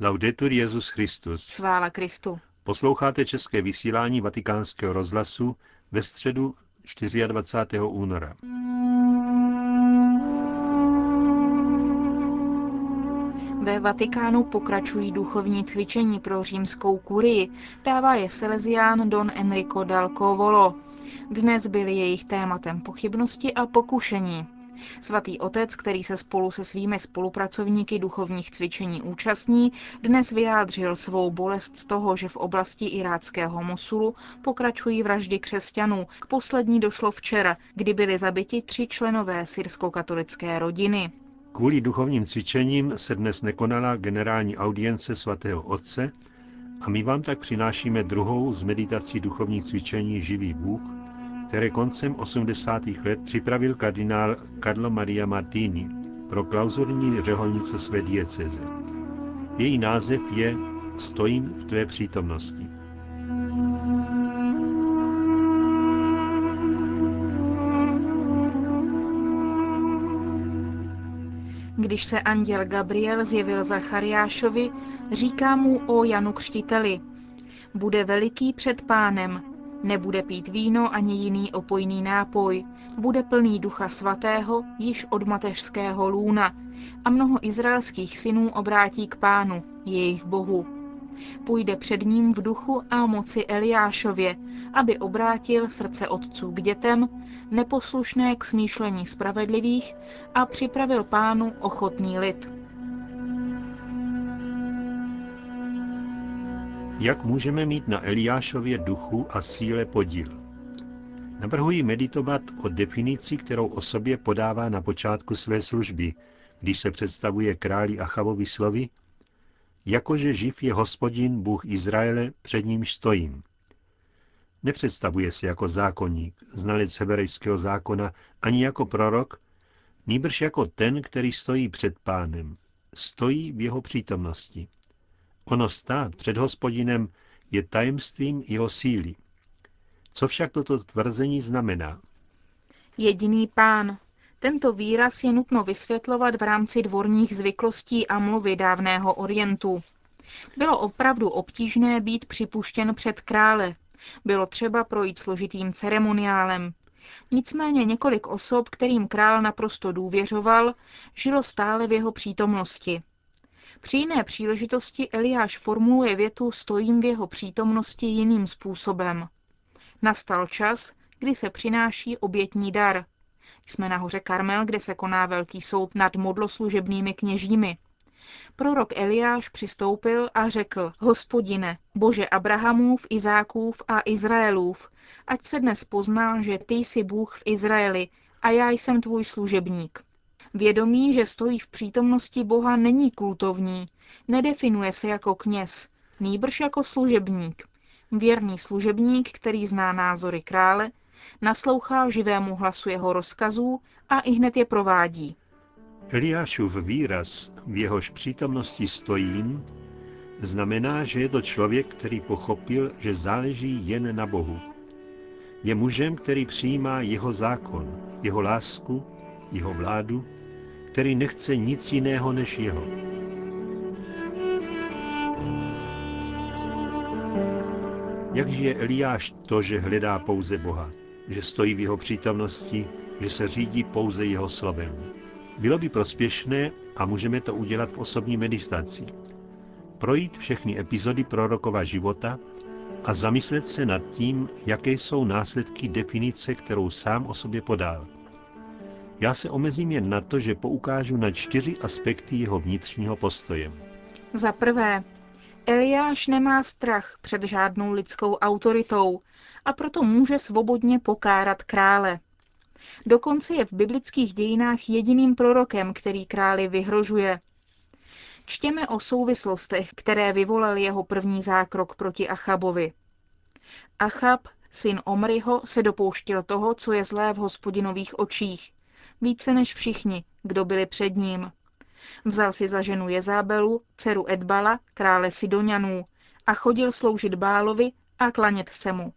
Laudetur Jezus Christus. Chvála Kristu. Posloucháte české vysílání Vatikánského rozhlasu ve středu 24. února. Ve Vatikánu pokračují duchovní cvičení pro římskou kurii, dává je Salesián Don Enrico dal Covolo. Dnes byly jejich tématem pochybnosti a pokušení. Svatý otec, který se spolu se svými spolupracovníky duchovních cvičení účastní, dnes vyjádřil svou bolest z toho, že v oblasti iráckého Mosulu pokračují vraždy křesťanů. K poslední došlo včera, kdy byli zabiti tři členové syrsko-katolické rodiny. Kvůli duchovním cvičením se dnes nekonala generální audience svatého Otce a my vám tak přinášíme druhou z meditací duchovních cvičení Živý Bůh, které koncem 80. let připravil kardinál Carlo Maria Martini pro klauzurní řeholnice své dieceze. Její název je Stojím v tvé přítomnosti. Když se anděl Gabriel zjevil Zachariášovi, říká mu o Janu Křtiteli. Bude veliký před pánem, nebude pít víno ani jiný opojný nápoj, bude plný ducha svatého již od mateřského lůna a mnoho izraelských synů obrátí k pánu, jejich bohu. Půjde před ním v duchu a moci Eliášově, aby obrátil srdce otců k dětem, neposlušné k smýšlení spravedlivých a připravil pánu ochotný lid. Jak můžeme mít na Eliášově duchu a síle podíl? Navrhuji meditovat o definici, kterou o sobě podává na počátku své služby, když se představuje králi Achavovi slovy, jakože živ je hospodin Bůh Izraele, před nímž stojím. Nepředstavuje se jako zákonník, znalec hebrejského zákona, ani jako prorok, nýbrž jako ten, který stojí před pánem. Stojí v jeho přítomnosti. Ono stát před hospodinem je tajemstvím jeho síly. Co však toto tvrzení znamená? Jediný pán, tento výraz je nutno vysvětlovat v rámci dvorních zvyklostí a mluvy dávného orientu. Bylo opravdu obtížné být připuštěn před krále. Bylo třeba projít složitým ceremoniálem. Nicméně několik osob, kterým král naprosto důvěřoval, žilo stále v jeho přítomnosti. Při jiné příležitosti Eliáš formuluje větu stojím v jeho přítomnosti jiným způsobem. Nastal čas, kdy se přináší obětní dar – jsme na hoře Karmel, kde se koná velký soud nad modloslužebnými kněžími. Prorok Eliáš přistoupil a řekl, hospodine, bože Abrahamův, Izákův a Izraelův, ať se dnes pozná, že ty jsi Bůh v Izraeli a já jsem tvůj služebník. Vědomí, že stojí v přítomnosti Boha, není kultovní, nedefinuje se jako kněz, nýbrž jako služebník. Věrný služebník, který zná názory krále, naslouchá živému hlasu jeho rozkazů a i hned je provádí. Eliášův výraz, v jehož přítomnosti stojím, znamená, že je to člověk, který pochopil, že záleží jen na Bohu. Je mužem, který přijímá jeho zákon, jeho lásku, jeho vládu, který nechce nic jiného než jeho. Jak žije Eliáš to, že hledá pouze Boha? že stojí v jeho přítomnosti, že se řídí pouze jeho slovem. Bylo by prospěšné, a můžeme to udělat v osobní meditaci, projít všechny epizody prorokova života a zamyslet se nad tím, jaké jsou následky definice, kterou sám o sobě podal. Já se omezím jen na to, že poukážu na čtyři aspekty jeho vnitřního postoje. Za prvé, Eliáš nemá strach před žádnou lidskou autoritou a proto může svobodně pokárat krále. Dokonce je v biblických dějinách jediným prorokem, který králi vyhrožuje. Čtěme o souvislostech, které vyvolal jeho první zákrok proti Achabovi. Achab, syn Omryho, se dopouštěl toho, co je zlé v hospodinových očích, více než všichni, kdo byli před ním. Vzal si za ženu Jezábelu, dceru Edbala, krále Sidonianů, a chodil sloužit Bálovi a klanět se mu.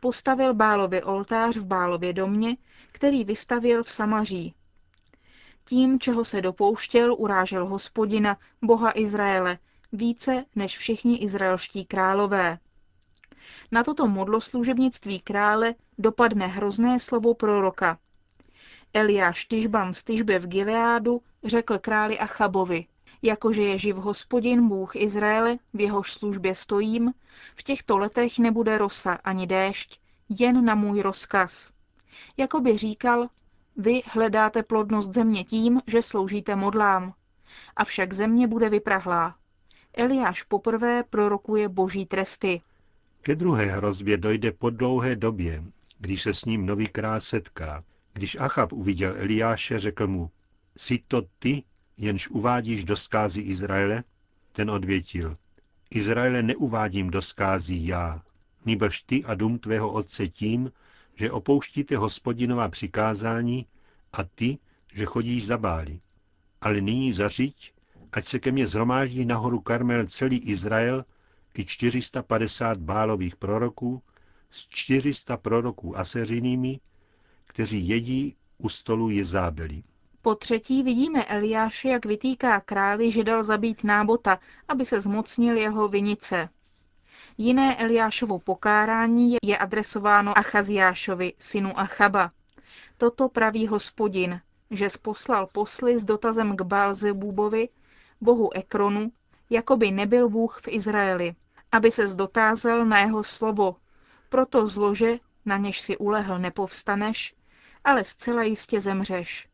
Postavil Bálovi oltář v Bálově domě, který vystavil v Samaří. Tím, čeho se dopouštěl, urážel hospodina, boha Izraele, více než všichni izraelští králové. Na toto modloslužebnictví krále dopadne hrozné slovo proroka. Eliáš Tyžban z Tyžbe v Gileádu řekl králi Achabovi, jakože je živ hospodin Bůh Izraele, v jehož službě stojím, v těchto letech nebude rosa ani déšť, jen na můj rozkaz. Jakoby říkal, vy hledáte plodnost země tím, že sloužíte modlám. Avšak země bude vyprahlá. Eliáš poprvé prorokuje boží tresty. Ke druhé hrozbě dojde po dlouhé době, když se s ním nový král setká. Když Achab uviděl Eliáše, řekl mu, jsi to ty, jenž uvádíš do skázy Izraele? Ten odvětil, Izraele neuvádím do skází já, nýbrž ty a dům tvého otce tím, že opouštíte hospodinová přikázání a ty, že chodíš za báli. Ale nyní zařiď, ať se ke mně zhromáždí nahoru Karmel celý Izrael i 450 bálových proroků s 400 proroků aseřinými, kteří jedí u stolu Jezábeli. Po třetí vidíme Eliáše, jak vytýká králi, že dal zabít nábota, aby se zmocnil jeho vinice. Jiné Eliášovo pokárání je adresováno Achaziášovi, synu Achaba. Toto praví hospodin, že sposlal posly s dotazem k Bálzebubovi, bohu Ekronu, jako by nebyl Bůh v Izraeli, aby se zdotázal na jeho slovo. Proto zlože, na něž si ulehl, nepovstaneš, ale zcela jistě zemřeš.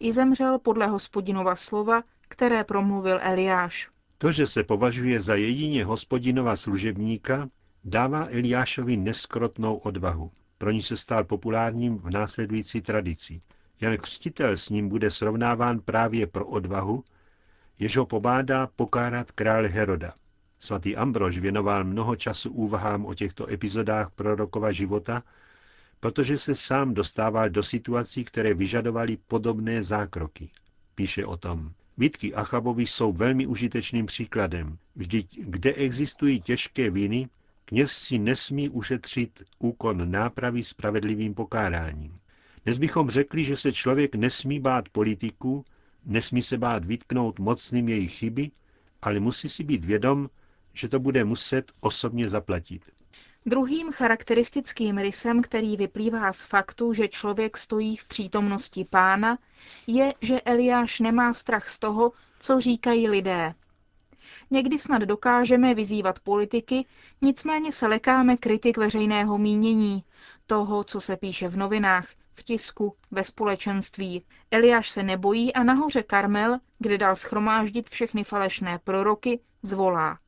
I zemřel podle hospodinova slova, které promluvil Eliáš. To, že se považuje za jedině hospodinova služebníka, dává Eliášovi neskrotnou odvahu. Pro ní se stal populárním v následující tradici. Jan Křtitel s ním bude srovnáván právě pro odvahu, jež ho pobádá pokárat krále Heroda. Svatý Ambrož věnoval mnoho času úvahám o těchto epizodách prorokova života, protože se sám dostával do situací, které vyžadovaly podobné zákroky. Píše o tom. Bitky Achabovi jsou velmi užitečným příkladem. Vždyť, kde existují těžké viny, kněz si nesmí ušetřit úkon nápravy spravedlivým pokáráním. Dnes bychom řekli, že se člověk nesmí bát politiku, nesmí se bát vytknout mocným jejich chyby, ale musí si být vědom, že to bude muset osobně zaplatit. Druhým charakteristickým rysem, který vyplývá z faktu, že člověk stojí v přítomnosti pána, je, že Eliáš nemá strach z toho, co říkají lidé. Někdy snad dokážeme vyzývat politiky, nicméně se lekáme kritik veřejného mínění, toho, co se píše v novinách, v tisku, ve společenství. Eliáš se nebojí a nahoře Karmel, kde dal schromáždit všechny falešné proroky, zvolá.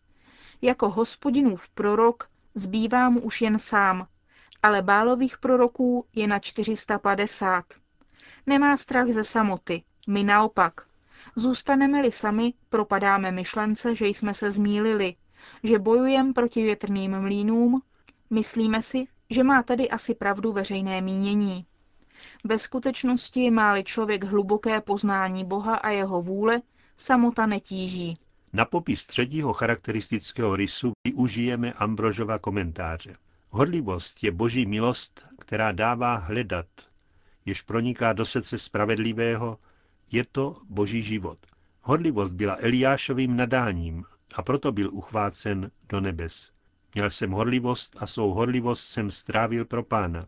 Jako hospodinův prorok zbývá mu už jen sám, ale bálových proroků je na 450. Nemá strach ze samoty, my naopak. Zůstaneme-li sami, propadáme myšlence, že jsme se zmílili, že bojujeme proti větrným mlínům, myslíme si, že má tedy asi pravdu veřejné mínění. Ve skutečnosti má-li člověk hluboké poznání Boha a jeho vůle, samota netíží. Na popis třetího charakteristického rysu využijeme Ambrožova komentáře. Horlivost je boží milost, která dává hledat, jež proniká do srdce spravedlivého, je to boží život. Horlivost byla Eliášovým nadáním a proto byl uchvácen do nebes. Měl jsem horlivost a svou horlivost jsem strávil pro pána.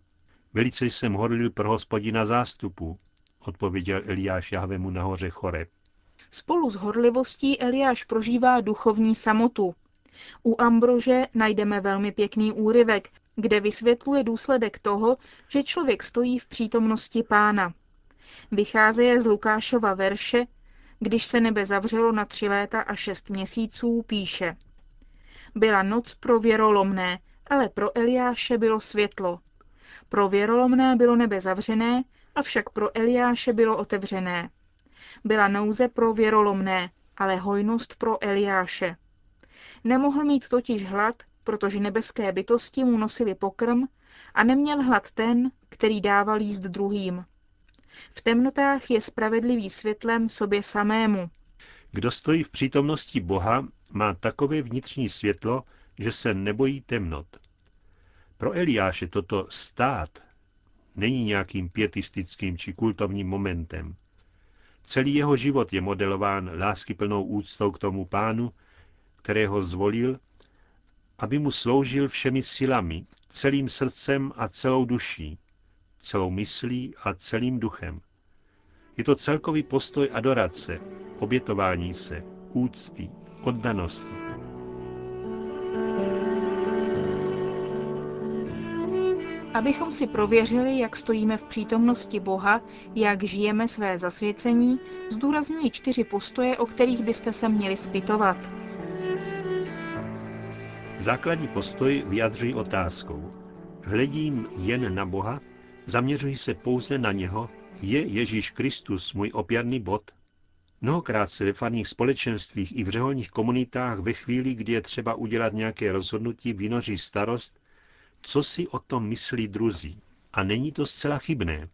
Velice jsem horlil pro hospodina zástupu, odpověděl Eliáš Jahvemu nahoře Choreb. Spolu s horlivostí Eliáš prožívá duchovní samotu. U Ambrože najdeme velmi pěkný úryvek, kde vysvětluje důsledek toho, že člověk stojí v přítomnosti pána. Vycházeje z Lukášova verše, když se nebe zavřelo na tři léta a šest měsíců, píše. Byla noc pro věrolomné, ale pro Eliáše bylo světlo. Pro věrolomné bylo nebe zavřené, avšak pro Eliáše bylo otevřené. Byla nouze pro věrolomné, ale hojnost pro Eliáše. Nemohl mít totiž hlad, protože nebeské bytosti mu nosili pokrm a neměl hlad ten, který dával jíst druhým. V temnotách je spravedlivý světlem sobě samému. Kdo stojí v přítomnosti Boha, má takové vnitřní světlo, že se nebojí temnot. Pro Eliáše toto stát není nějakým pietistickým či kultovním momentem. Celý jeho život je modelován láskyplnou úctou k tomu pánu, kterého zvolil, aby mu sloužil všemi silami, celým srdcem a celou duší, celou myslí a celým duchem. Je to celkový postoj adorace, obětování se, úcty, oddanosti. Abychom si prověřili, jak stojíme v přítomnosti Boha, jak žijeme své zasvěcení, zdůrazňuji čtyři postoje, o kterých byste se měli zpytovat. Základní postoj vyjadřují otázkou. Hledím jen na Boha, zaměřuji se pouze na něho, je Ježíš Kristus můj opěrný bod? Mnohokrát se ve farních společenstvích i v řeholních komunitách ve chvíli, kdy je třeba udělat nějaké rozhodnutí, vynoří starost, co si o tom myslí druzí. A není to zcela chybné.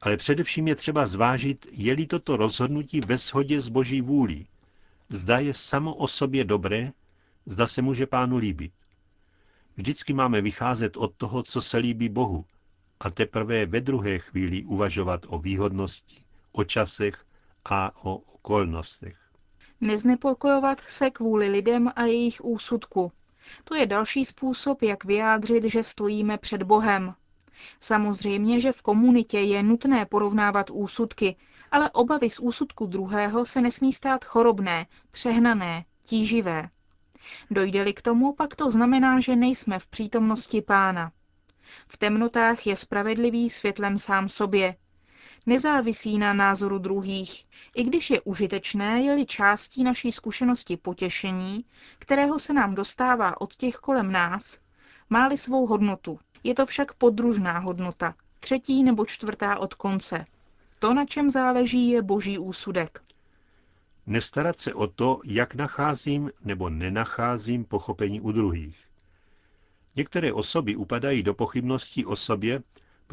Ale především je třeba zvážit, je-li toto rozhodnutí ve shodě s boží vůlí. Zda je samo o sobě dobré, zda se může pánu líbit. Vždycky máme vycházet od toho, co se líbí Bohu, a teprve ve druhé chvíli uvažovat o výhodnosti, o časech a o okolnostech. Neznepokojovat se kvůli lidem a jejich úsudku. To je další způsob, jak vyjádřit, že stojíme před Bohem. Samozřejmě, že v komunitě je nutné porovnávat úsudky, ale obavy z úsudku druhého se nesmí stát chorobné, přehnané, tíživé. Dojde-li k tomu, pak to znamená, že nejsme v přítomnosti pána. V temnotách je spravedlivý světlem sám sobě. Nezávisí na názoru druhých, i když je užitečné, je-li částí naší zkušenosti potěšení, kterého se nám dostává od těch kolem nás, má-li svou hodnotu. Je to však podružná hodnota, třetí nebo čtvrtá od konce. To, na čem záleží, je boží úsudek. Nestarat se o to, jak nacházím nebo nenacházím pochopení u druhých. Některé osoby upadají do pochybností o sobě,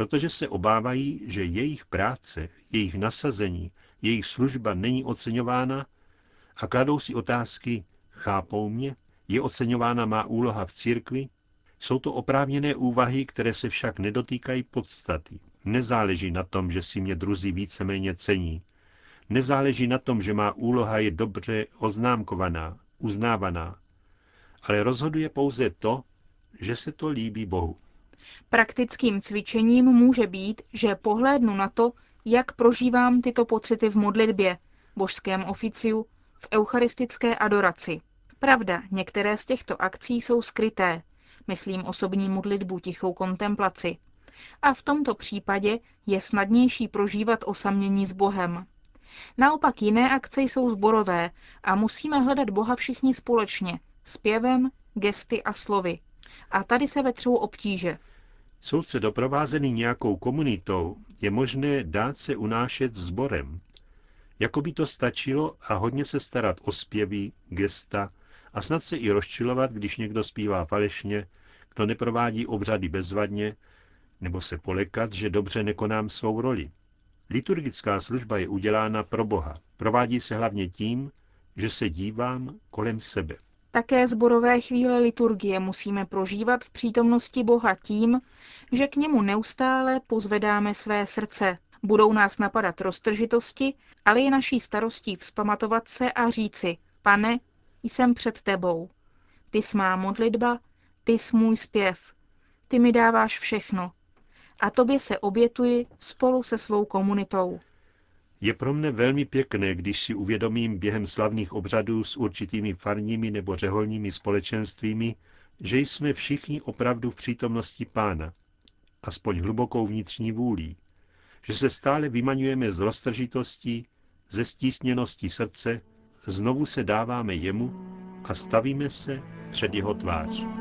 protože se obávají, že jejich práce, jejich nasazení, jejich služba není oceňována a kladou si otázky, chápou mě, je oceňována má úloha v církvi? Jsou to oprávněné úvahy, které se však nedotýkají podstaty. Nezáleží na tom, že si mě druzí víceméně cení. Nezáleží na tom, že má úloha je dobře oznámkovaná, uznávaná. Ale rozhoduje pouze to, že se to líbí Bohu. Praktickým cvičením může být, že pohlédnu na to, jak prožívám tyto pocity v modlitbě, božském oficiu, v eucharistické adoraci. Pravda, některé z těchto akcí jsou skryté, myslím osobní modlitbu, tichou kontemplaci. A v tomto případě je snadnější prožívat osamění s Bohem. Naopak jiné akce jsou zborové a musíme hledat Boha všichni společně, zpěvem, gesty a slovy. A tady se vetřou obtíže. Soudce doprovázený nějakou komunitou je možné dát se unášet sborem. Jako by to stačilo a hodně se starat o zpěvy, gesta a snad se i rozčilovat, když někdo zpívá falešně, kdo neprovádí obřady bezvadně, nebo se polekat, že dobře nekonám svou roli. Liturgická služba je udělána pro Boha. Provádí se hlavně tím, že se dívám kolem sebe. Také zborové chvíle liturgie musíme prožívat v přítomnosti Boha tím, že k němu neustále pozvedáme své srdce. Budou nás napadat roztržitosti, ale je naší starostí vzpamatovat se a říci, pane, jsem před tebou. Ty jsi má modlitba, ty jsi můj zpěv. Ty mi dáváš všechno. A tobě se obětuji spolu se svou komunitou. Je pro mne velmi pěkné, když si uvědomím během slavných obřadů s určitými farními nebo řeholními společenstvími, že jsme všichni opravdu v přítomnosti pána, aspoň hlubokou vnitřní vůlí, že se stále vymaňujeme z roztržitostí, ze stísněnosti srdce, znovu se dáváme jemu a stavíme se před jeho tvář.